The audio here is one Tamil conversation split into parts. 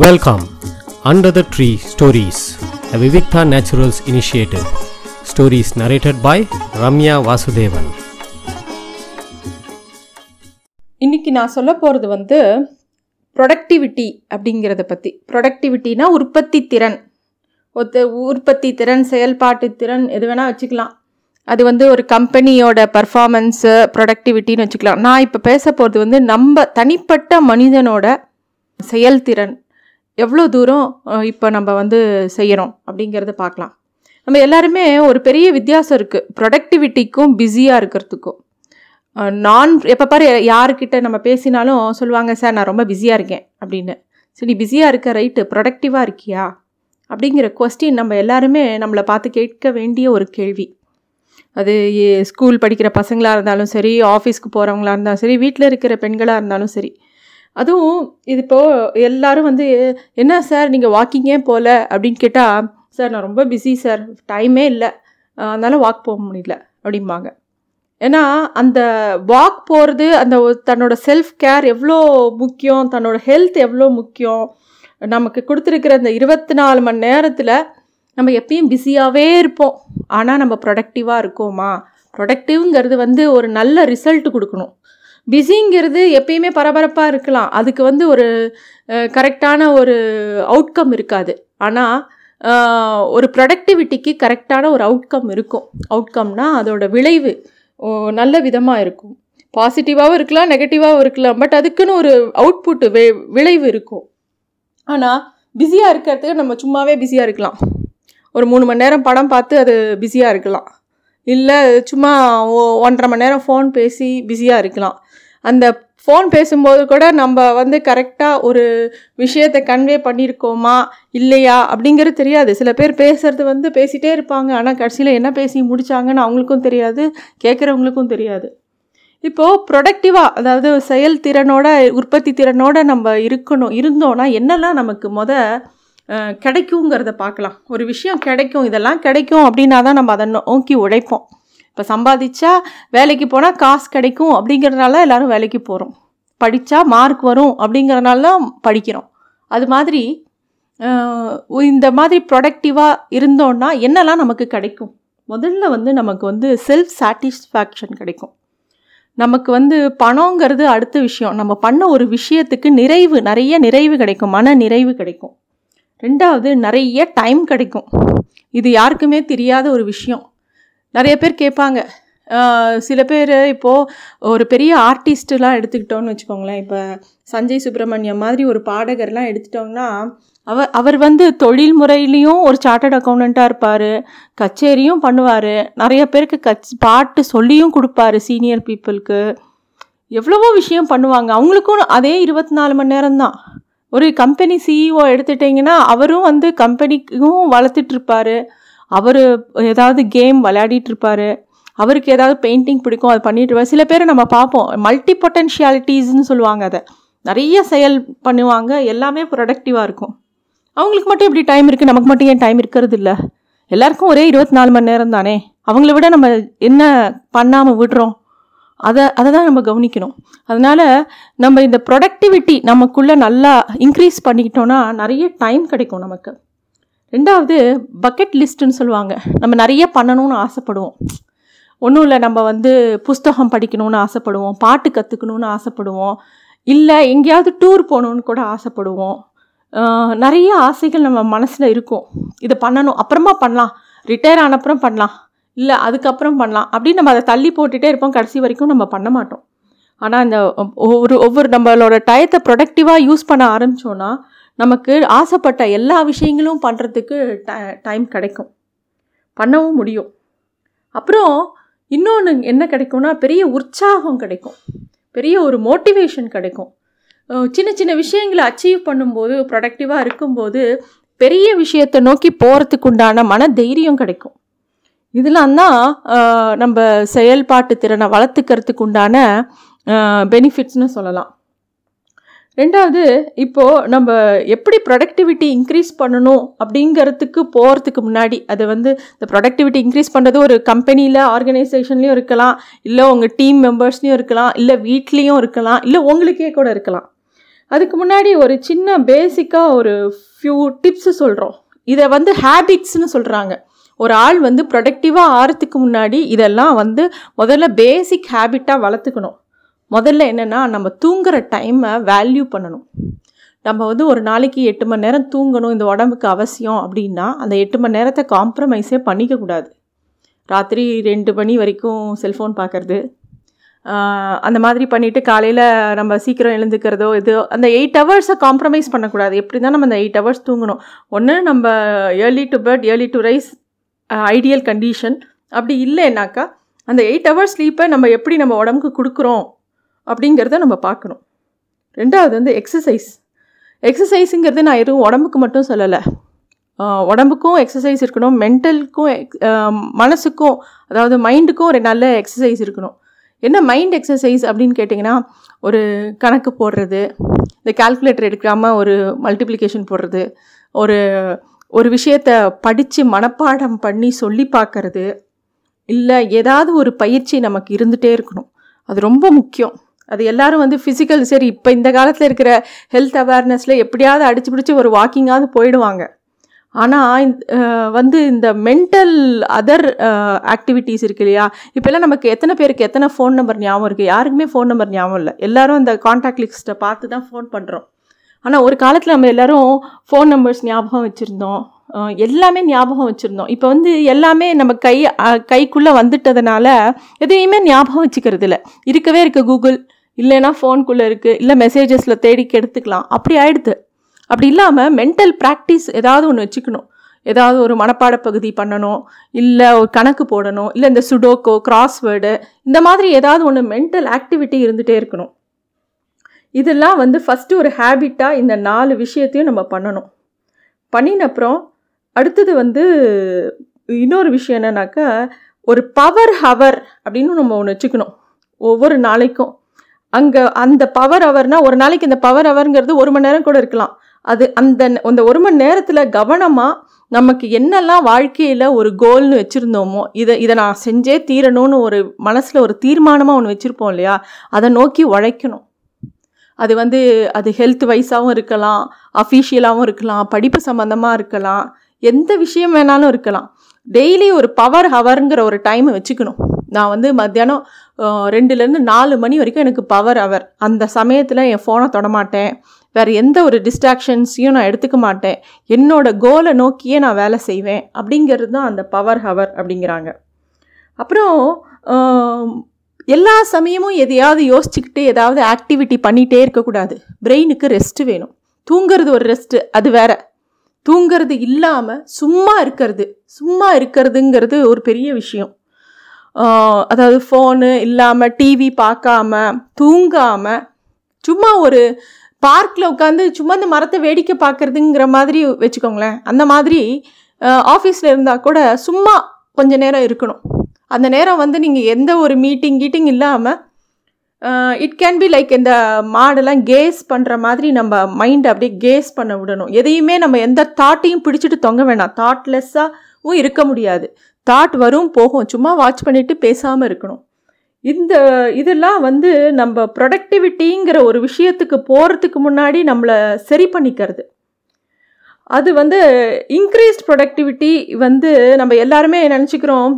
Welcome under the tree stories the Vivikta naturals initiative stories narrated by Ramya Vasudevan இன்னைக்கு நான் சொல்ல போகிறது வந்து ப்ரொடக்டிவிட்டி அப்படிங்கிறத பற்றி ப்ரொடக்டிவிட்டினா உற்பத்தி திறன். ஒத்த உற்பத்தி திறன் செயல்பாட்டு திறன் எது வேணால் வச்சுக்கலாம். அது வந்து ஒரு கம்பெனியோட பர்ஃபார்மன்ஸு ப்ரொடக்டிவிட்டின்னு வச்சுக்கலாம். நான் இப்போ பேச போகிறது வந்து நம்ம தனிப்பட்ட மனிதனோட செயல்திறன் எவ்வளோ தூரம் இப்போ நம்ம வந்து செய்கிறோம் அப்படிங்கிறத பார்க்கலாம். நம்ம எல்லாருமே ஒரு பெரிய வித்தியாசம் இருக்குது ப்ரொடக்டிவிட்டிக்கும் பிஸியாக இருக்கிறதுக்கும். நான் எப்போ பாரு யாருக்கிட்ட நம்ம பேசினாலும் சொல்லுவாங்க சார் நான் ரொம்ப பிஸியாக இருக்கேன் அப்படின்னு. சரி பிஸியாக இருக்க ரைட்டு ப்ரொடக்டிவாக இருக்கியா? அப்படிங்கிற கொஸ்டின் நம்ம எல்லாருமே நம்மளை பார்த்து கேட்க வேண்டிய ஒரு கேள்வி. அது ஸ்கூல் படிக்கிற பசங்களாக இருந்தாலும் சரி ஆஃபீஸ்க்கு போகிறவங்களா இருந்தாலும் சரி வீட்டில் இருக்கிற பெண்களாக இருந்தாலும் சரி அதுவும் இது இப்போது எல்லோரும் வந்து என்ன சார் நீங்கள் வாக்கிங்கே போகல அப்படின்னு கேட்டால் சார் நான் ரொம்ப பிஸி சார். டைமே இல்லை. அதனால் வாக் போக முடியல. அப்படிம்பாங்க. ஏன்னா அந்த வாக் போகிறது அந்த தன்னோட செல்ஃப் கேர் எவ்வளோ முக்கியம் தன்னோட ஹெல்த் எவ்வளோ முக்கியம் நமக்கு கொடுத்துருக்கிற அந்த இருபத்தி நாலு மணி நேரத்தில் நம்ம எப்பயும் பிஸியாகவே இருப்போம். ஆனால் நம்ம ப்ரொடக்டிவாக இருக்கோமா? ப்ரொடக்டிவ்ங்கிறது வந்து ஒரு நல்ல ரிசல்ட் கொடுக்கணும். பிஸிங்கிறது எப்பயுமே பரபரப்பாக இருக்கலாம். அதுக்கு வந்து ஒரு கரெக்டான ஒரு அவுட்கம் இருக்காது. ஆனால் ஒரு ப்ரொடக்டிவிட்டிக்கு கரெக்டான ஒரு அவுட்கம் இருக்கும். அவுட்கம்னா அதோட விளைவு நல்ல விதமாக இருக்கும். பாசிட்டிவாகவும் இருக்கலாம் நெகட்டிவாகவும் இருக்கலாம். பட் அதுக்குன்னு ஒரு அவுட்புட் வி விளைவு இருக்கும். ஆனால் பிஸியாக இருக்கிறதுக்கு நம்ம சும்மாவே பிஸியாக இருக்கலாம். ஒரு மூணு மணி நேரம் படம் பார்த்து அது பிஸியாக இருக்கலாம். இல்லை சும்மா ஒன்றரை மணி நேரம் ஃபோன் பேசி பிஸியாக இருக்கலாம். அந்த ஃபோன் பேசும்போது கூட நம்ம வந்து கரெக்டாக ஒரு விஷயத்தை கன்வே பண்ணியிருக்கோமா இல்லையா அப்படிங்கிறது தெரியாது. சில பேர் பேசுறது வந்து பேசிகிட்டே இருப்பாங்க. ஆனால் கடைசியில் என்ன பேசி முடித்தாங்கன்னு அவங்களுக்கும் தெரியாது கேட்குறவங்களுக்கும் தெரியாது. இப்போது ப்ரொடக்டிவாக அதாவது செயல்திறனோட உற்பத்தி திறனோட நம்ம இருக்கணும் இருந்தோன்னா என்னெல்லாம் நமக்கு முத கிடைக்குங்கிறத பார்க்கலாம். ஒரு விஷயம் கிடைக்கும் இதெல்லாம் கிடைக்கும் அப்படின்னா தான் நம்ம அதை நோக்கி உழைப்போம். இப்போ சம்பாதிச்சா வேலைக்கு போனால் காசு கிடைக்கும் அப்படிங்கிறதுனால எல்லோரும் வேலைக்கு போகிறோம் படித்தா மார்க் வரும் அப்படிங்கிறனால தான் படிக்கிறோம். அது மாதிரி இந்த மாதிரி ப்ரொடக்டிவாக இருந்தோன்னா என்னெல்லாம் நமக்கு கிடைக்கும்? முதல்ல வந்து நமக்கு வந்து செல்ஃப் சாட்டிஸ்ஃபேக்ஷன் கிடைக்கும். நமக்கு வந்து பணங்கிறது அடுத்த விஷயம். நம்ம பண்ண ஒரு விஷயத்துக்கு நிறைவு நிறைய நிறைவு கிடைக்கும். மன நிறைவு கிடைக்கும். ரெண்டாவது நிறைய டைம் கிடைக்கும். இது யாருக்குமே தெரியாத ஒரு விஷயம். நிறைய பேர் கேட்பாங்க. சில பேர் இப்போது ஒரு பெரிய ஆர்டிஸ்ட்டுலாம் எடுத்துக்கிட்டோன்னு வச்சுக்கோங்களேன். இப்போ சஞ்சய் சுப்பிரமணியம் மாதிரி ஒரு பாடகர்லாம் எடுத்துட்டோம்னா அவர் அவர் வந்து தொழில் முறையிலையும் ஒரு சார்ட்டர்ட் அக்கௌண்ட்டாக இருப்பார். கச்சேரியும் பண்ணுவார். நிறைய பேருக்கு கச் பாட்டு சொல்லியும் கொடுப்பாரு சீனியர் பீப்புளுக்கு எவ்வளவோ விஷயம் பண்ணுவாங்க. அவங்களுக்கும் அதே இருபத்தி நாலு மணி நேரம் தான். ஒரு கம்பெனி சிஇஓ எடுத்துட்டிங்கன்னா அவரும் வந்து கம்பெனிக்கும் வளர்த்துட்ருப்பார் அவர் ஏதாவது கேம் விளையாடிட்டு இருப்பாரு அவருக்கு ஏதாவது பெயிண்டிங் பிடிக்கும் அது பண்ணிட்டு இருப்பார் சில பேர் நம்ம பார்ப்போம். மல்டி பொட்டன்ஷியாலிட்டிஸ்ன்னு சொல்லுவாங்க அதை. நிறைய செயல் பண்ணுவாங்க. எல்லாமே ப்ரொடக்டிவாக இருக்கும். அவங்களுக்கு மட்டும் எப்படி டைம் இருக்குது நமக்கு மட்டும் ஏன் டைம் இருக்கிறது இல்லை? எல்லாருக்கும் ஒரே இருபத்தி நாலு மணி நேரம் தானே? அவங்கள விட நம்ம என்ன பண்ணாமல் விடுறோம்? அதை அதை தான் நம்ம கவனிக்கணும். அதனால் நம்ம இந்த ப்ரொடக்டிவிட்டி நமக்குள்ளே நல்லா இன்க்ரீஸ் பண்ணிக்கிட்டோன்னா நிறைய டைம் கிடைக்கும் நமக்கு. ரெண்டாவது பக்கெட் லிஸ்ட்டுன்னு சொல்லுவாங்க. நம்ம நிறைய பண்ணணும்னு ஆசைப்படுவோம். ஒன்றும் இல்லை நம்ம வந்து புஸ்தகம் படிக்கணும்னு ஆசைப்படுவோம். பாட்டு கற்றுக்கணும்னு ஆசைப்படுவோம். இல்லை எங்கேயாவது டூர் போகணுன்னு கூட ஆசைப்படுவோம். நிறைய ஆசைகள் நம்ம மனசில் இருக்கும். இதை பண்ணணும். அப்புறமா பண்ணலாம். ரிட்டையர் ஆனப்புறம் பண்ணலாம். இல்லை அதுக்கப்புறம் பண்ணலாம். அப்படின்னு நம்ம அதை தள்ளி போட்டுகிட்டே இருப்போம். கடைசி வரைக்கும் நம்ம பண்ண மாட்டோம். ஆனால் இந்த ஒவ்வொரு ஒவ்வொரு நம்மளோட டயத்தை ப்ரொடக்டிவாக யூஸ் பண்ண ஆரம்பித்தோன்னா நமக்கு ஆசைப்பட்ட எல்லா விஷயங்களும் பண்ணுறதுக்கு டைம் கிடைக்கும். பண்ணவும் முடியும். அப்புறம் இன்னொன்று என்ன கிடைக்கும்னா பெரிய உற்சாகம் கிடைக்கும். பெரிய ஒரு மோட்டிவேஷன் கிடைக்கும். சின்ன சின்ன விஷயங்களை அச்சீவ் பண்ணும்போது ப்ரொடக்டிவாக இருக்கும்போது பெரிய விஷயத்தை நோக்கி போகிறதுக்கு உண்டான மன தைரியம் கிடைக்கும். இதெல்லாம் தான் நம்ம செயல்பாட்டு திறனை வளர்த்துக்கிறதுக்கு உண்டான பெனிஃபிட்ஸ்னு சொல்லலாம். ரெண்டாவது இப்போது நம்ம எப்படி ப்ரொடக்டிவிட்டி இன்க்ரீஸ் பண்ணணும் அப்படிங்கிறதுக்கு போகிறதுக்கு முன்னாடி அது வந்து இந்த ப்ரொடக்டிவிட்டி இன்க்ரீஸ் பண்ணுறது ஒரு கம்பெனியில் ஆர்கனைசேஷன்லேயும் இருக்கலாம் இல்லை உங்கள் டீம் மெம்பர்ஸ்லேயும் இருக்கலாம் இல்லை வீட்லேயும் இருக்கலாம் இல்லை உங்களுக்கே கூட இருக்கலாம். அதுக்கு முன்னாடி ஒரு சின்ன பேசிக்காக ஒரு ஃபியூ டிப்ஸு சொல்கிறோம் இதை வந்து ஹேபிட்ஸ்னு சொல்கிறாங்க ஒரு ஆள் வந்து ப்ரொடக்டிவாக ஆறதுக்கு முன்னாடி இதெல்லாம் வந்து முதல்ல பேசிக் ஹேபிட்டாக வளர்த்துக்கணும். முதல்ல என்னென்னா நம்ம தூங்குகிற டைமை வேல்யூ பண்ணணும். நம்ம வந்து ஒரு நாளைக்கு எட்டு மணி நேரம் தூங்கணும் இந்த உடம்புக்கு அவசியம் அப்படின்னா அந்த எட்டு மணி நேரத்தை காம்ப்ரமைஸே பண்ணிக்கக்கூடாது ராத்திரி ரெண்டு மணி வரைக்கும் செல்ஃபோன் பார்க்குறது அந்த மாதிரி பண்ணிவிட்டு காலையில் நம்ம சீக்கிரம் எழுந்துக்கிறதோ இது அந்த எயிட் ஹவர்ஸை காம்ப்ரமைஸ் பண்ணக்கூடாது. எப்படி தான் நம்ம அந்த எயிட் ஹவர்ஸ் தூங்கணும். ஒன்று நம்ம early to bed early to rise ideal condition அப்படி இல்லைன்னாக்கா அந்த எயிட் ஹவர்ஸ் ஸ்லீப்பை நம்ம எப்படி நம்ம உடம்புக்கு கொடுக்குறோம்? அப்படிங்கிறத நம்ம பார்க்கணும். ரெண்டாவது வந்து எக்ஸசைஸ் எக்ஸசைஸுங்கிறது நான் எதுவும் உடம்புக்கு மட்டும் சொல்லலை. உடம்புக்கும் எக்ஸசைஸ் இருக்கணும் மென்டலுக்கும் மனசுக்கும் அதாவது மைண்டுக்கும் ஒரு நல்ல எக்ஸசைஸ் இருக்கணும். என்ன மைண்ட் எக்ஸசைஸ் அப்படின்னு கேட்டிங்கன்னா ஒரு கணக்கு போடுறது இந்த கால்குலேட்டர் எடுக்காமல் ஒரு மல்டிப்ளிகேஷன் போடுறது ஒரு ஒரு விஷயத்தை படித்து மனப்பாடம் பண்ணி சொல்லி பார்க்கறது இல்லை ஏதாவது ஒரு பயிற்சி நமக்கு இருந்துகிட்டே இருக்கணும். அது ரொம்ப முக்கியம். அது எல்லாரும் வந்து ஃபிசிக்கல் சரி இப்போ இந்த காலத்தில் இருக்கிற ஹெல்த் அவேர்னஸில் எப்படியாவது அடிச்சு பிடிச்சி ஒரு வாக்கிங்காவது போயிடுவாங்க. ஆனால் வந்து இந்த மென்டல் அதர் ஆக்டிவிட்டீஸ் இருக்கு இல்லையா? இப்போல்லாம் நமக்கு எத்தனை பேருக்கு எத்தனை ஃபோன் நம்பர் ஞாபகம் இருக்குது யாருக்குமே ஃபோன் நம்பர் ஞாபகம் இல்லை. எல்லாரும் அந்த காண்டாக்ட் லிஸ்ட்டை பார்த்து தான் ஃபோன் பண்ணுறோம் ஆனால் ஒரு காலத்தில் நம்ம எல்லோரும் ஃபோன் நம்பர்ஸ் ஞாபகம் வச்சுருந்தோம். எல்லாமே ஞாபகம் வச்சுருந்தோம். இப்போ வந்து எல்லாமே நம்ம கை கைக்குள்ளே வந்துட்டதுனால எதையுமே ஞாபகம் வச்சுக்கிறது இல்லை. இருக்கவே இருக்குது கூகுள் இல்லைன்னா ஃபோனுக்குள்ளே இருக்குது இல்லை மெசேஜஸில் தேடி கெடுத்துக்கலாம். அப்படி ஆயிடுது. அப்படி இல்லாமல் மென்டல் ப்ராக்டிஸ் ஏதாவது ஒன்று வச்சுக்கணும். ஏதாவது ஒரு மனப்பாட பகுதி பண்ணணும் இல்லை ஒரு கணக்கு போடணும் இல்லை இந்த சுடோக்கோ கிராஸ்வேர்டு இந்த மாதிரி ஏதாவது ஒன்று மென்டல் ஆக்டிவிட்டி இருந்துகிட்டே இருக்கணும். இதெல்லாம் வந்து ஃபஸ்ட்டு ஒரு ஹேபிட்டாக இந்த நாலு விஷயத்தையும் நம்ம பண்ணணும். பண்ணினப்புறம் அடுத்தது வந்து இன்னொரு விஷயம் என்னன்னாக்கா ஒரு பவர் ஹவர் அப்படின்னு நம்ம ஒன்று வச்சுக்கணும். ஒவ்வொரு நாளைக்கும். அங்கே அந்த பவர் ஹவர்னால் ஒரு நாளைக்கு இந்த பவர் ஹவருங்கிறது ஒரு மணி நேரம் கூட இருக்கலாம். அது அந்த அந்த ஒரு மணி நேரத்தில் கவனமாக நமக்கு என்னெல்லாம் வாழ்க்கையில் ஒரு கோல்னு வச்சுருந்தோமோ இதை இதை நான் செஞ்சே தீரணும்னு ஒரு மனசில் ஒரு தீர்மானமாக ஒன்று வச்சுருப்போம் இல்லையா? அதை நோக்கி உழைக்கணும். அது வந்து அது ஹெல்த் வைஸாகவும் இருக்கலாம் அஃபீஷியலாகவும் இருக்கலாம் படிப்பு சம்மந்தமாக இருக்கலாம். எந்த விஷயம் வேணாலும் இருக்கலாம். டெய்லி ஒரு பவர் ஹவருங்கிற ஒரு டைமை வச்சுக்கணும். நான் வந்து மத்தியானம் ரெண்டுலேருந்து நாலு மணி வரைக்கும் எனக்கு பவர் ஹவர். அந்த சமயத்தில் என் ஃபோனை தொடமாட்டேன். வேறு எந்த ஒரு டிஸ்ட்ராக்ஷன்ஸையும் நான் எடுத்துக்க மாட்டேன். என்னோடய கோலை நோக்கியே நான் வேலை செய்வேன். அப்படிங்கிறது தான் அந்த பவர் ஹவர் அப்படிங்கிறாங்க. அப்புறம் எல்லா சமயமும் எதையாவது யோசிச்சுக்கிட்டு ஏதாவது ஆக்டிவிட்டி பண்ணிகிட்டே இருக்கக்கூடாது. பிரெயினுக்கு ரெஸ்ட்டு வேணும். தூங்கிறது ஒரு ரெஸ்ட்டு அது வேற. தூங்கிறது இல்லாமல் சும்மா இருக்கிறது சும்மா இருக்கிறதுங்கிறது ஒரு பெரிய விஷயம். அதாவது ஃபோனு இல்லாமல் டிவி பார்க்காம தூங்காமல் சும்மா ஒரு பார்க்கில் உட்காந்து சும்மா இந்த மரத்தை வேடிக்கை பார்க்குறதுங்கிற மாதிரி வச்சுக்கோங்களேன். அந்த மாதிரி ஆஃபீஸில் இருந்தால் கூட சும்மா கொஞ்ச நேரம் இருக்கணும். அந்த நேரம் வந்து நீங்கள் எந்த ஒரு மீட்டிங் கீட்டிங் இல்லாமல் இட் கேன் பி லைக் இந்த மாடெல்லாம் கேஸ் பண்ணுற மாதிரி நம்ம மைண்டை அப்படியே கேஸ் பண்ண விடணும். எதையுமே நம்ம எந்த தாட்டையும் பிடிச்சிட்டு தொங்க வேணாம். தாட்லெஸ்ஸாகவும் இருக்க முடியாது. தாட் வரும் போகும். சும்மா வாட்ச் பண்ணிவிட்டு பேசாமல் இருக்கணும். இந்த இதெல்லாம் வந்து நம்ம ப்ரொடக்டிவிட்டிங்கிற ஒரு விஷயத்துக்கு போகிறதுக்கு முன்னாடி நம்மளை சரி பண்ணிக்கிறது. அது வந்து இன்க்ரீஸ்ட் ப்ரொடக்டிவிட்டி வந்து நம்ம எல்லாருமே நினச்சிக்கிறோம்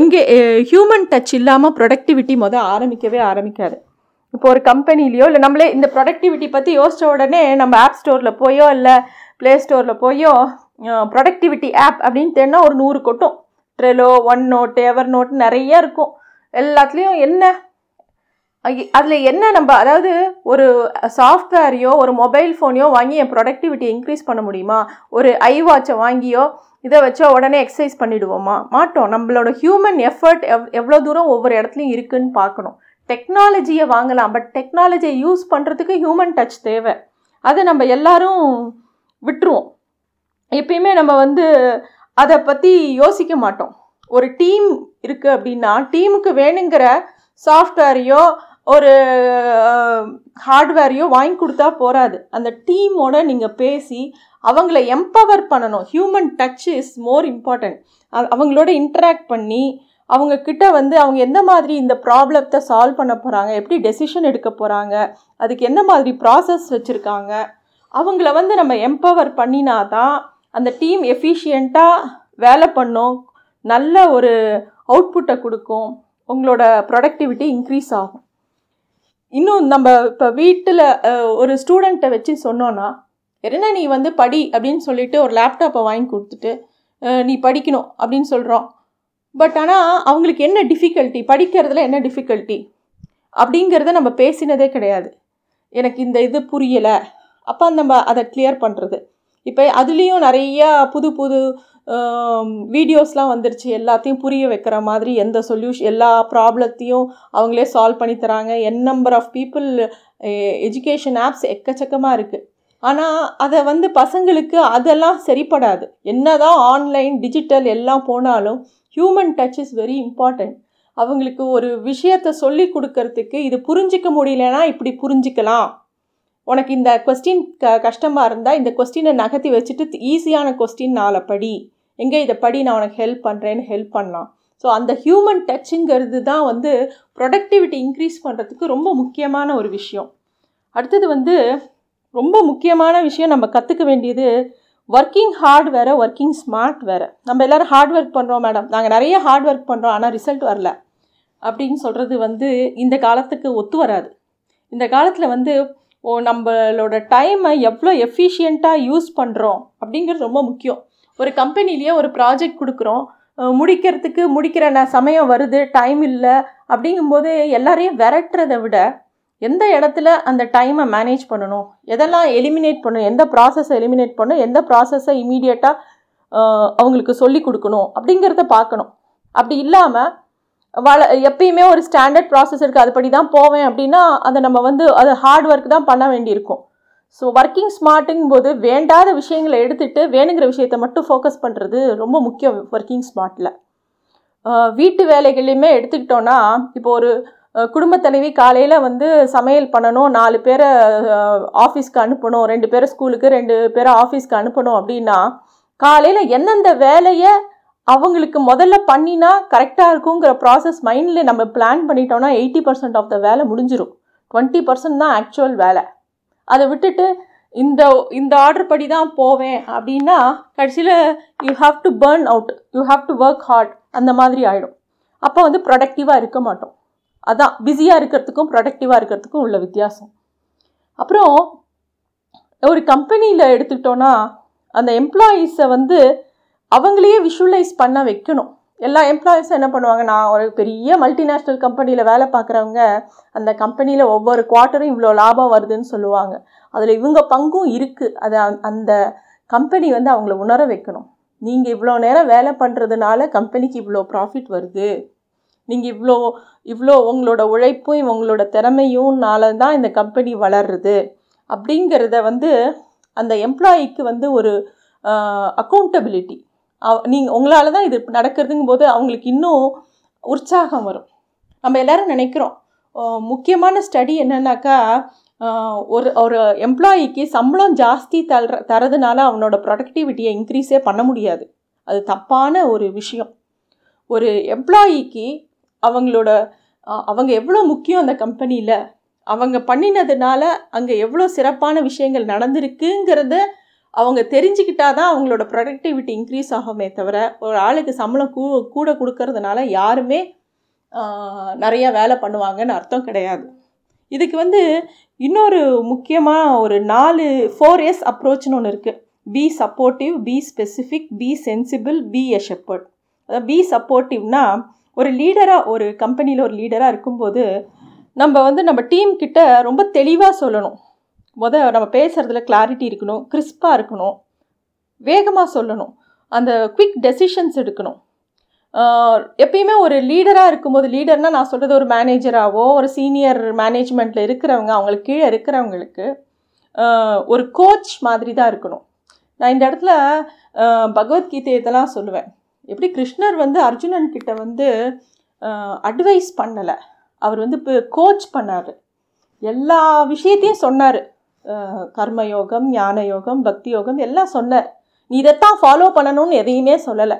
எங்கே ஹியூமன் டச் இல்லாமல் ப்ரொடக்டிவிட்டி மொதல் ஆரம்பிக்கவே ஆரம்பிக்காது. இப்போ ஒரு கம்பெனிலேயோ இல்லை நம்மளே இந்த ப்ரொடக்டிவிட்டி பற்றி யோசித்த உடனே நம்ம ஆப் ஸ்டோரில் போயோ இல்லை ப்ளே ஸ்டோரில் போயோ ப்ரொடக்டிவிட்டி ஆப் அப்படின்னு தேடினா ஒரு நூறு கொட்டும். Trello OneNote Evernote நிறைய இருக்கும். எல்லாத்துலேயும் என்ன அதில் என்ன நம்ம அதாவது ஒரு சாஃப்ட்வேரையோ ஒரு மொபைல் ஃபோனையோ வாங்கி என் ப்ரொடக்டிவிட்டி இன்க்ரீஸ் பண்ண முடியுமா? ஒரு ஐ வாட்சை வாங்கியோ இதை வச்சோ உடனே எக்ஸசைஸ் பண்ணிவிடுவோமா மாட்டோம். நம்மளோட ஹியூமன் எஃபர்ட் எவ் எவ்வளோ தூரம் ஒவ்வொரு இடத்துலையும் இருக்குன்னு பார்க்கணும். டெக்னாலஜியை வாங்கலாம் பட் டெக்னாலஜியை யூஸ் பண்ணுறதுக்கு ஹியூமன் டச் தேவை. அதை நம்ம எல்லாரும் விட்டுருவோம். எப்பயுமே நம்ம வந்து அதை பற்றி யோசிக்க மாட்டோம். ஒரு டீம் இருக்குது அப்படின்னா டீமுக்கு வேணுங்கிற சாஃப்ட்வேரையோ ஒரு ஹார்ட்வேரையோ வாங்கி கொடுத்தா போகாது அந்த டீமோட நீங்கள் பேசி அவங்கள எம்பவர் பண்ணணும். Human touch is more important அவங்களோட இன்ட்ராக்ட் பண்ணி அவங்க கிட்ட வந்து அவங்க எந்த மாதிரி இந்த ப்ராப்ளத்தை சால்வ் பண்ண போகிறாங்க எப்படி டெசிஷன் எடுக்க போகிறாங்க அதுக்கு எந்த மாதிரி ப்ராசஸ் வச்சுருக்காங்க அவங்கள வந்து நம்ம எம்பவர் பண்ணினா தான் அந்த டீம் எஃபிஷியண்ட்டாக வேலை பண்ணும். நல்ல ஒரு அவுட்புட்டை கொடுக்கும். உங்களோட ப்ரொடக்டிவிட்டி இன்க்ரீஸ் ஆகும். இன்னும் நம்ம இப்போ வீட்டில் ஒரு ஸ்டூடெண்ட்டை வச்சு சொன்னோன்னா என்ன நீ வந்து படி அப்படின்னு சொல்லிட்டு ஒரு லேப்டாப்பை வாங்கி கொடுத்துட்டு நீ படிக்கணும் அப்படின்னு சொல்கிறோம் பட் ஆனால் அவங்களுக்கு என்ன டிஃபிகல்ட்டி படிக்கிறதுல என்ன டிஃபிகல்ட்டி அப்படிங்கிறத நம்ம பேசினதே கிடையாது. எனக்கு இந்த இது புரியலை. அப்போ நம்ம அதை கிளியர் பண்ணுறது இப்போ அதுலேயும் நிறையா புது புது வீடியோஸ்லாம் வந்துருச்சு. எல்லாத்தையும் புரிய வைக்கிற மாதிரி எந்த சொல்யூஷன் எல்லா ப்ராப்ளத்தையும் அவங்களே சால்வ் பண்ணி தராங்க. N number of people education apps எக்கச்சக்கமாக இருக்குது ஆனால் அதை வந்து பசங்களுக்கு அதெல்லாம் சரிப்படாது. என்ன தான் ஆன்லைன் டிஜிட்டல் எல்லாம் போனாலும் human touch is very important அவங்களுக்கு ஒரு விஷயத்தை சொல்லி கொடுக்கறதுக்கு இது புரிஞ்சிக்க முடியலன்னா இப்படி புரிஞ்சிக்கலாம். உனக்கு இந்த கொஸ்டின் க கஷ்டமாக இருந்தால் இந்த கொஸ்டினை நகர்த்தி வச்சுட்டு ஈஸியான கொஸ்டின் நாளை படி. எங்கே இதை படி நான் உனக்கு ஹெல்ப் பண்ணுறேன்னு ஹெல்ப் பண்ணலாம். ஸோ அந்த ஹியூமன் டச்சுங்கிறது தான் வந்து ப்ரொடக்டிவிட்டி இன்க்ரீஸ் பண்ணுறதுக்கு ரொம்ப முக்கியமான ஒரு விஷயம். அடுத்தது வந்து ரொம்ப முக்கியமான விஷயம் நம்ம கற்றுக்க வேண்டியது ஒர்க்கிங் ஹார்ட் வேறு ஒர்க்கிங் ஸ்மார்ட் வேறு. நம்ம எல்லோரும் ஹார்ட் ஒர்க் பண்ணுறோம் மேடம் நாங்கள் நிறைய ஹார்ட் ஒர்க் பண்ணுறோம் ஆனால் ரிசல்ட் வரல. அப்படின்னு சொல்கிறது வந்து இந்த காலத்துக்கு ஒத்து வராது. இந்த காலத்தில் வந்து ஓ நம்மளோட டைமை எவ்வளோ எஃபிஷியண்ட்டாக யூஸ் பண்ணுறோம் அப்படிங்கிறது ரொம்ப முக்கியம். ஒரு கம்பெனிலேயே ஒரு ப்ராஜெக்ட் கொடுக்குறோம். முடிக்கிறதுக்கு முடிக்கிற நான் சமயம் வருது டைம் இல்லை அப்படிங்கும்போது எல்லாரையும் விரட்டுறதை விட எந்த இடத்துல அந்த டைமை மேனேஜ் பண்ணணும்? எதெல்லாம் எலிமினேட் பண்ணணும்? எந்த ப்ராசஸை எலிமினேட் பண்ணணும்? எந்த ப்ராசஸை இமீடியட்டாக அவங்களுக்கு சொல்லி கொடுக்கணும் அப்படிங்கிறத பார்க்கணும். அப்படி இல்லாமல் வள எப்பயுமே ஒரு ஸ்டாண்டர்ட் ப்ராசஸ் இருக்குது அதுபடி தான் போவேன் அப்படின்னா அதை நம்ம வந்து அது ஹார்ட் ஒர்க் தான் பண்ண வேண்டியிருக்கும். ஸோ ஒர்க்கிங் ஸ்மார்ட்டுங்கும் போது வேண்டாத விஷயங்களை எடுத்துகிட்டு வேணுங்கிற விஷயத்தை மட்டும் ஃபோக்கஸ் பண்ணுறது ரொம்ப முக்கியம் ஒர்க்கிங் ஸ்மார்ட்டில் வீட்டு வேலைகள்லையுமே எடுத்துக்கிட்டோன்னா இப்போ ஒரு குடும்பத்தலைவி தலைவி காலையில் வந்து சமையல் பண்ணணும் நாலு பேரை ஆஃபீஸ்க்கு அனுப்பணும் ரெண்டு பேரை ஸ்கூலுக்கு ரெண்டு பேரை ஆஃபீஸ்க்கு அனுப்பணும் அப்படின்னா காலையில் எந்தெந்த வேலையை அவங்களுக்கு முதல்ல பண்ணினா கரெக்டாக இருக்குங்கிற ப்ராசஸ் மைண்டில் நம்ம பிளான் பண்ணிட்டோம்னா எயிட்டி பர்சன்ட் ஆஃப் த வேலை முடிஞ்சிடும் டுவெண்ட்டி பர்சன்ட் தான் ஆக்சுவல் வேலை. அதை விட்டுட்டு இந்த இந்த ஆர்டர் படி தான் போவேன் அப்படின்னா கடைசியில் you have to burn out you have to work hard அந்த மாதிரி ஆகிடும் அப்போ வந்து ப்ரொடக்டிவாக இருக்க மாட்டோம். அதான் பிஸியாக இருக்கிறதுக்கும் ப்ரொடக்டிவாக இருக்கிறதுக்கும் உள்ள வித்தியாசம். அப்புறம் ஒரு கம்பெனியில் எடுத்துக்கிட்டோன்னா அந்த எம்ப்ளாயீஸை வந்து அவங்களையே விஷுவலைஸ் பண்ண வைக்கணும். எல்லா எம்ப்ளாயீஸும் என்ன பண்ணுவாங்க நான் ஒரு பெரிய மல்டிநேஷ்னல் கம்பெனியில் வேலை பார்க்குறவங்க அந்த கம்பெனியில் ஒவ்வொரு குவார்ட்டரும் இவ்வளோ லாபம் வருதுன்னு சொல்லுவாங்க. அதில் இவங்க பங்கும் இருக்குது அதை அந்த- அந்த கம்பெனி வந்து அவங்கள உணர வைக்கணும். நீங்கள் இவ்வளோ நேரம் வேலை பண்ணுறதுனால கம்பெனிக்கு இவ்வளோ ப்ராஃபிட் வருது. நீங்கள் இவ்வளோ இவ்வளோ உங்களோட உழைப்பும் உங்களோட திறமையும்னால தான் இந்த கம்பெனி வளருது. அப்படிங்கிறத வந்து அந்த எம்ப்ளாயிக்கு வந்து ஒரு அக்கௌண்டபிலிட்டி நீங்கள் உங்களால் தான் இது நடக்கிறதுங்கும் போது அவங்களுக்கு இன்னும் உற்சாகம் வரும். நம்ம எல்லோரும் நினைக்கிறோம் முக்கியமான ஸ்டடி என்னன்னாக்கா ஒரு ஒரு எம்ப்ளாயிக்கு சம்பளம் ஜாஸ்தி தர தரதுனால அவனோட ப்ரொடக்டிவிட்டியை இன்க்ரீஸே பண்ண முடியாது. அது தப்பான ஒரு விஷயம். ஒரு எம்ப்ளாயிக்கு அவங்களோட அவங்க எவ்வளோ முக்கியம் அந்த கம்பெனியில் அவங்க பண்ணினதுனால அங்கே எவ்வளோ சிறப்பான விஷயங்கள் நடந்திருக்குங்கிறத அவங்க தெரிஞ்சுக்கிட்டா தான் அவங்களோட ப்ரொடக்டிவிட்டி இன்க்ரீஸ் ஆகுமே தவிர ஒரு ஆளுக்கு சம்பளம் கூ கூட கொடுக்கறதுனால யாருமே நிறையா வேலை பண்ணுவாங்கன்னு அர்த்தம் கிடையாது. இதுக்கு வந்து இன்னொரு முக்கியமாக ஒரு நாலு ஃபோர் எஸ் அப்ரோச்னு ஒன்று இருக்குது be supportive be specific be sensible be a shepherd அதாவது பி சப்போர்ட்டிவ்னா ஒரு லீடராக ஒரு கம்பெனியில் ஒரு லீடராக இருக்கும்போது நம்ம வந்து நம்ம டீம் கிட்ட ரொம்ப தெளிவாக சொல்லணும். முத நம்ம பேசுகிறதுல கிளாரிட்டி இருக்கணும் கிறிஸ்பாக இருக்கணும் வேகமாக சொல்லணும் அந்த குவிக் டெசிஷன்ஸ் எடுக்கணும். எப்பயுமே ஒரு லீடராக இருக்கும்போது லீடர்னால் நான் சொல்கிறது ஒரு மேனேஜராகவோ ஒரு சீனியர் மேனேஜ்மெண்ட்டில் இருக்கிறவங்க அவங்களுக்கு கீழே இருக்கிறவங்களுக்கு ஒரு கோச் மாதிரி தான் இருக்கணும். நான் இந்த இடத்துல பகவத்கீதை இதெல்லாம் சொல்லுவேன். எப்படி கிருஷ்ணர் வந்து அர்ஜுனன் கிட்ட வந்து அட்வைஸ் பண்ணலை. அவர் வந்து இப்போ கோச் பண்ணார். எல்லா விஷயத்தையும் சொன்னார். கர்மயோகம் ஞான யோகம் பக்தி யோகம் எல்லாம் சொன்னார் நீ இதைத்தான் ஃபாலோ பண்ணணும்னு எதையுமே சொல்லலை.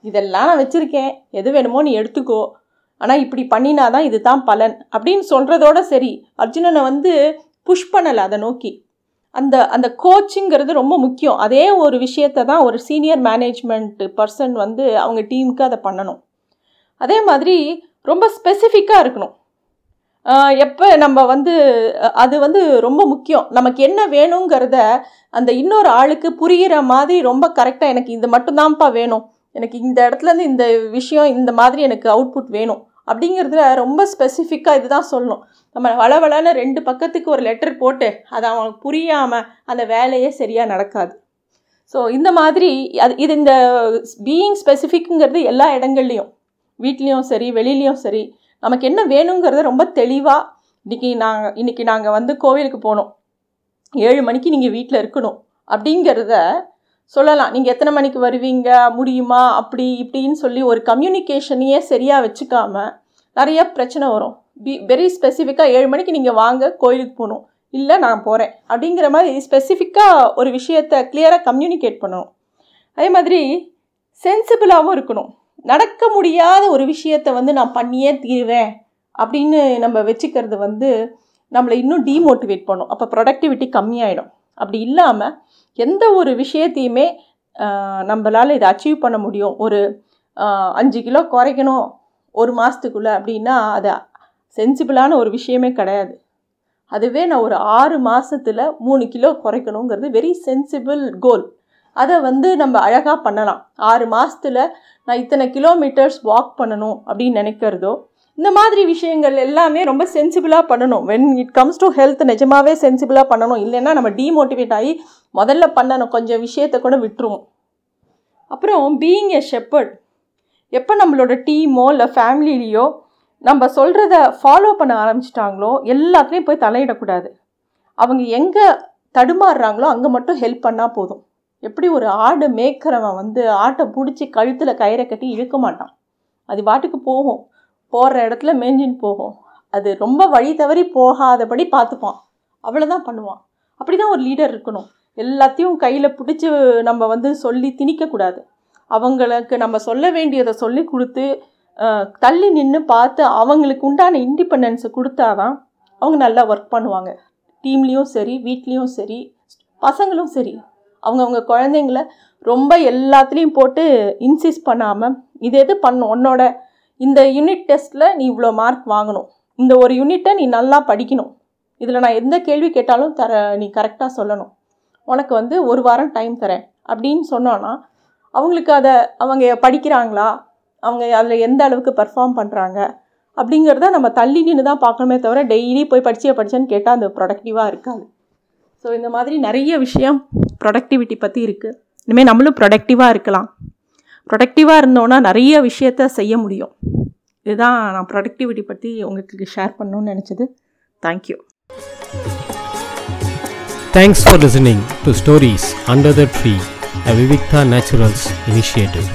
இதெல்லாம் நான் வச்சுருக்கேன். எது வேணுமோ நீ எடுத்துக்கோ. ஆனால் இப்படி பண்ணினாதான் இது தான் பலன். அப்படின்னு சொல்கிறதோட சரி. அர்ஜுனனை வந்து புஷ் பண்ணலை அதை நோக்கி. அந்த அந்த கோச்சிங்கிறது ரொம்ப முக்கியம். அதே ஒரு விஷயத்தை தான் ஒரு சீனியர் மேனேஜ்மெண்ட் பர்சன் வந்து அவங்க டீமுக்கு அதை பண்ணணும். அதே மாதிரி ரொம்ப ஸ்பெசிஃபிக்காக இருக்கணும். எப்போ நம்ம வந்து அது வந்து ரொம்ப முக்கியம். நமக்கு என்ன வேணுங்கிறத அந்த இன்னொரு ஆளுக்கு புரிகிற மாதிரி ரொம்ப கரெக்டாக எனக்கு இது மட்டும்தான்ப்பா வேணும். எனக்கு இந்த இடத்துலேருந்து இந்த விஷயம் இந்த மாதிரி எனக்கு அவுட்புட் வேணும். அப்படிங்கிறதுல ரொம்ப ஸ்பெசிஃபிக்காக இதுதான் சொல்லணும். நம்ம வளவளன்னு ரெண்டு பக்கத்துக்கு ஒரு லெட்டர் போட்டு அது அவனுக்கு புரியாமல் அந்த வேலையே சரியாக நடக்காது. ஸோ இந்த மாதிரி அது இது இந்த பீயிங் ஸ்பெசிஃபிக்குங்கிறது எல்லா இடங்கள்லையும். வீட்லேயும் சரி வெளியிலையும் சரி. நமக்கு என்ன வேணுங்கிறத ரொம்ப தெளிவாக இன்றைக்கி நாங்கள் இன்றைக்கி நாங்கள் வந்து கோவிலுக்கு போனோம் ஏழு மணிக்கு நீங்கள் வீட்டில் இருக்கணும். அப்படிங்கிறத சொல்லலாம். நீங்கள் எத்தனை மணிக்கு வருவீங்க? முடியுமா? அப்படி இப்படின்னு சொல்லி ஒரு கம்யூனிகேஷனையே சரியாக வச்சுக்காம நிறைய பிரச்சனை வரும். பி வெரி ஸ்பெசிஃபிக்காக ஏழு மணிக்கு நீங்கள் வாங்க கோயிலுக்கு போகணும். இல்லை நான் போகிறேன் அப்படிங்கிற மாதிரி ஸ்பெசிஃபிக்காக ஒரு விஷயத்தை கிளியராக கம்யூனிகேட் பண்ணணும். அதே மாதிரி சென்சிபிளாகவும் இருக்கணும். நடக்க முடியாத ஒரு விஷயத்தை வந்து நான் பண்ணியே தீருவேன் அப்படின்னு நம்ம வச்சுக்கிறது வந்து நம்மளை இன்னும் டீமோட்டிவேட் பண்ணும். அப்போ ப்ரொடக்டிவிட்டி கம்மியாயிடும். அப்படி இல்லாமல் எந்த ஒரு விஷயத்தையுமே நம்மளால் இதை அச்சீவ் பண்ண முடியும். ஒரு அஞ்சு கிலோ குறைக்கணும் ஒரு மாதத்துக்குள்ளே அப்படின்னா அது சென்சிபிளான ஒரு விஷயமே கிடையாது. அதுவே நான் ஒரு ஆறு மாதத்தில் மூணு கிலோ குறைக்கணுங்கிறது வெரி சென்சிபிள் கோல் அதை வந்து நம்ம அழகாக பண்ணலாம். ஆறு மாதத்தில் நான் இத்தனை கிலோமீட்டர்ஸ் வாக் பண்ணணும் அப்படின்னு நினைக்கிறதோ இந்த மாதிரி விஷயங்கள் எல்லாமே ரொம்ப சென்சிபிளாக பண்ணணும். When it comes to health நிஜமாவே சென்சிபிளாக பண்ணணும். இல்லைன்னா நம்ம டீமோட்டிவேட் ஆகி முதல்ல பண்ணணும் கொஞ்சம் விஷயத்தை கூட விட்டுருவோம். அப்புறம் பீயிங் எ ஷெப்பர்ட் எப்போ நம்மளோட டீமோ இல்லை ஃபேமிலிலேயோ நம்ம சொல்கிறத ஃபாலோ பண்ண ஆரம்பிச்சிட்டாங்களோ எல்லாத்துலேயும் போய் தலையிடக்கூடாது. அவங்க எங்கே தடுமாறுறாங்களோ அங்கே மட்டும் ஹெல்ப் பண்ணால் போதும். எப்படி ஒரு ஆடு மேய்க்கிறவன் வந்து ஆட்டை பிடிச்சி கழுத்தில் கயிறை கட்டி இழுக்க மாட்டான்? அது பாட்டுக்கு போகும். போகிற இடத்துல மேஞ்சின்னு போகும். அது ரொம்ப வழி தவறி போகாதபடி பார்த்துப்பான் அவ்வளோதான் பண்ணுவான். அப்படி தான் ஒரு லீடர் இருக்கணும். எல்லாத்தையும் கையில் பிடிச்சி நம்ம வந்து சொல்லி திணிக்கக்கூடாது அவங்களுக்கு நம்ம சொல்ல வேண்டியதை சொல்லி கொடுத்து தள்ளி நின்று பார்த்து அவங்களுக்கு உண்டான இண்டிபெண்டன்ஸை கொடுத்தாதான் அவங்க நல்லா ஒர்க் பண்ணுவாங்க. டீம்லேயும் சரி வீட்லேயும் சரி பசங்களும் சரி. அவங்கவுங்க குழந்தைங்கள ரொம்ப எல்லாத்துலேயும் போட்டு இன்சிஸ்ட் பண்ணாமல் இது எது பண்ணும்? உன்னோட இந்த யூனிட் டெஸ்ட்டில் நீ இவ்வளோ மார்க் வாங்கணும். இந்த ஒரு யூனிட்டை நீ நல்லா படிக்கணும். இதில் நான் எந்த கேள்வி கேட்டாலும் தர நீ கரெக்டாக சொல்லணும். உனக்கு வந்து ஒரு வாரம் டைம் தரேன். அப்படின்னு சொன்னோன்னா அவங்களுக்கு அதை அவங்க படிக்கிறாங்களா? அவங்க அதில் எந்த அளவுக்கு பர்ஃபார்ம் பண்ணுறாங்க அப்படிங்கிறத நம்ம தள்ளி நின்று தான் பார்க்கணுமே தவிர டெய்லி போய் படிச்சே படிச்சேன்னு கேட்டால் அது ப்ரொடக்டிவாக இருக்காது. ஸோ இந்த மாதிரி நிறைய விஷயம் ப்ரொடக்டிவிட்டி பற்றி இருக்குது இனிமேல் நம்மளும் ப்ரொடக்டிவாக இருக்கலாம். ப்ரொடக்டிவாக இருந்தோன்னா நிறைய விஷயத்த செய்ய முடியும். இதுதான் நான் ப்ரொடக்டிவிட்டி பற்றி உங்களுக்கு ஷேர் பண்ணணும்னு நினச்சது. Thank you thanks for listening to stories under the tree a Vivikta naturals initiative.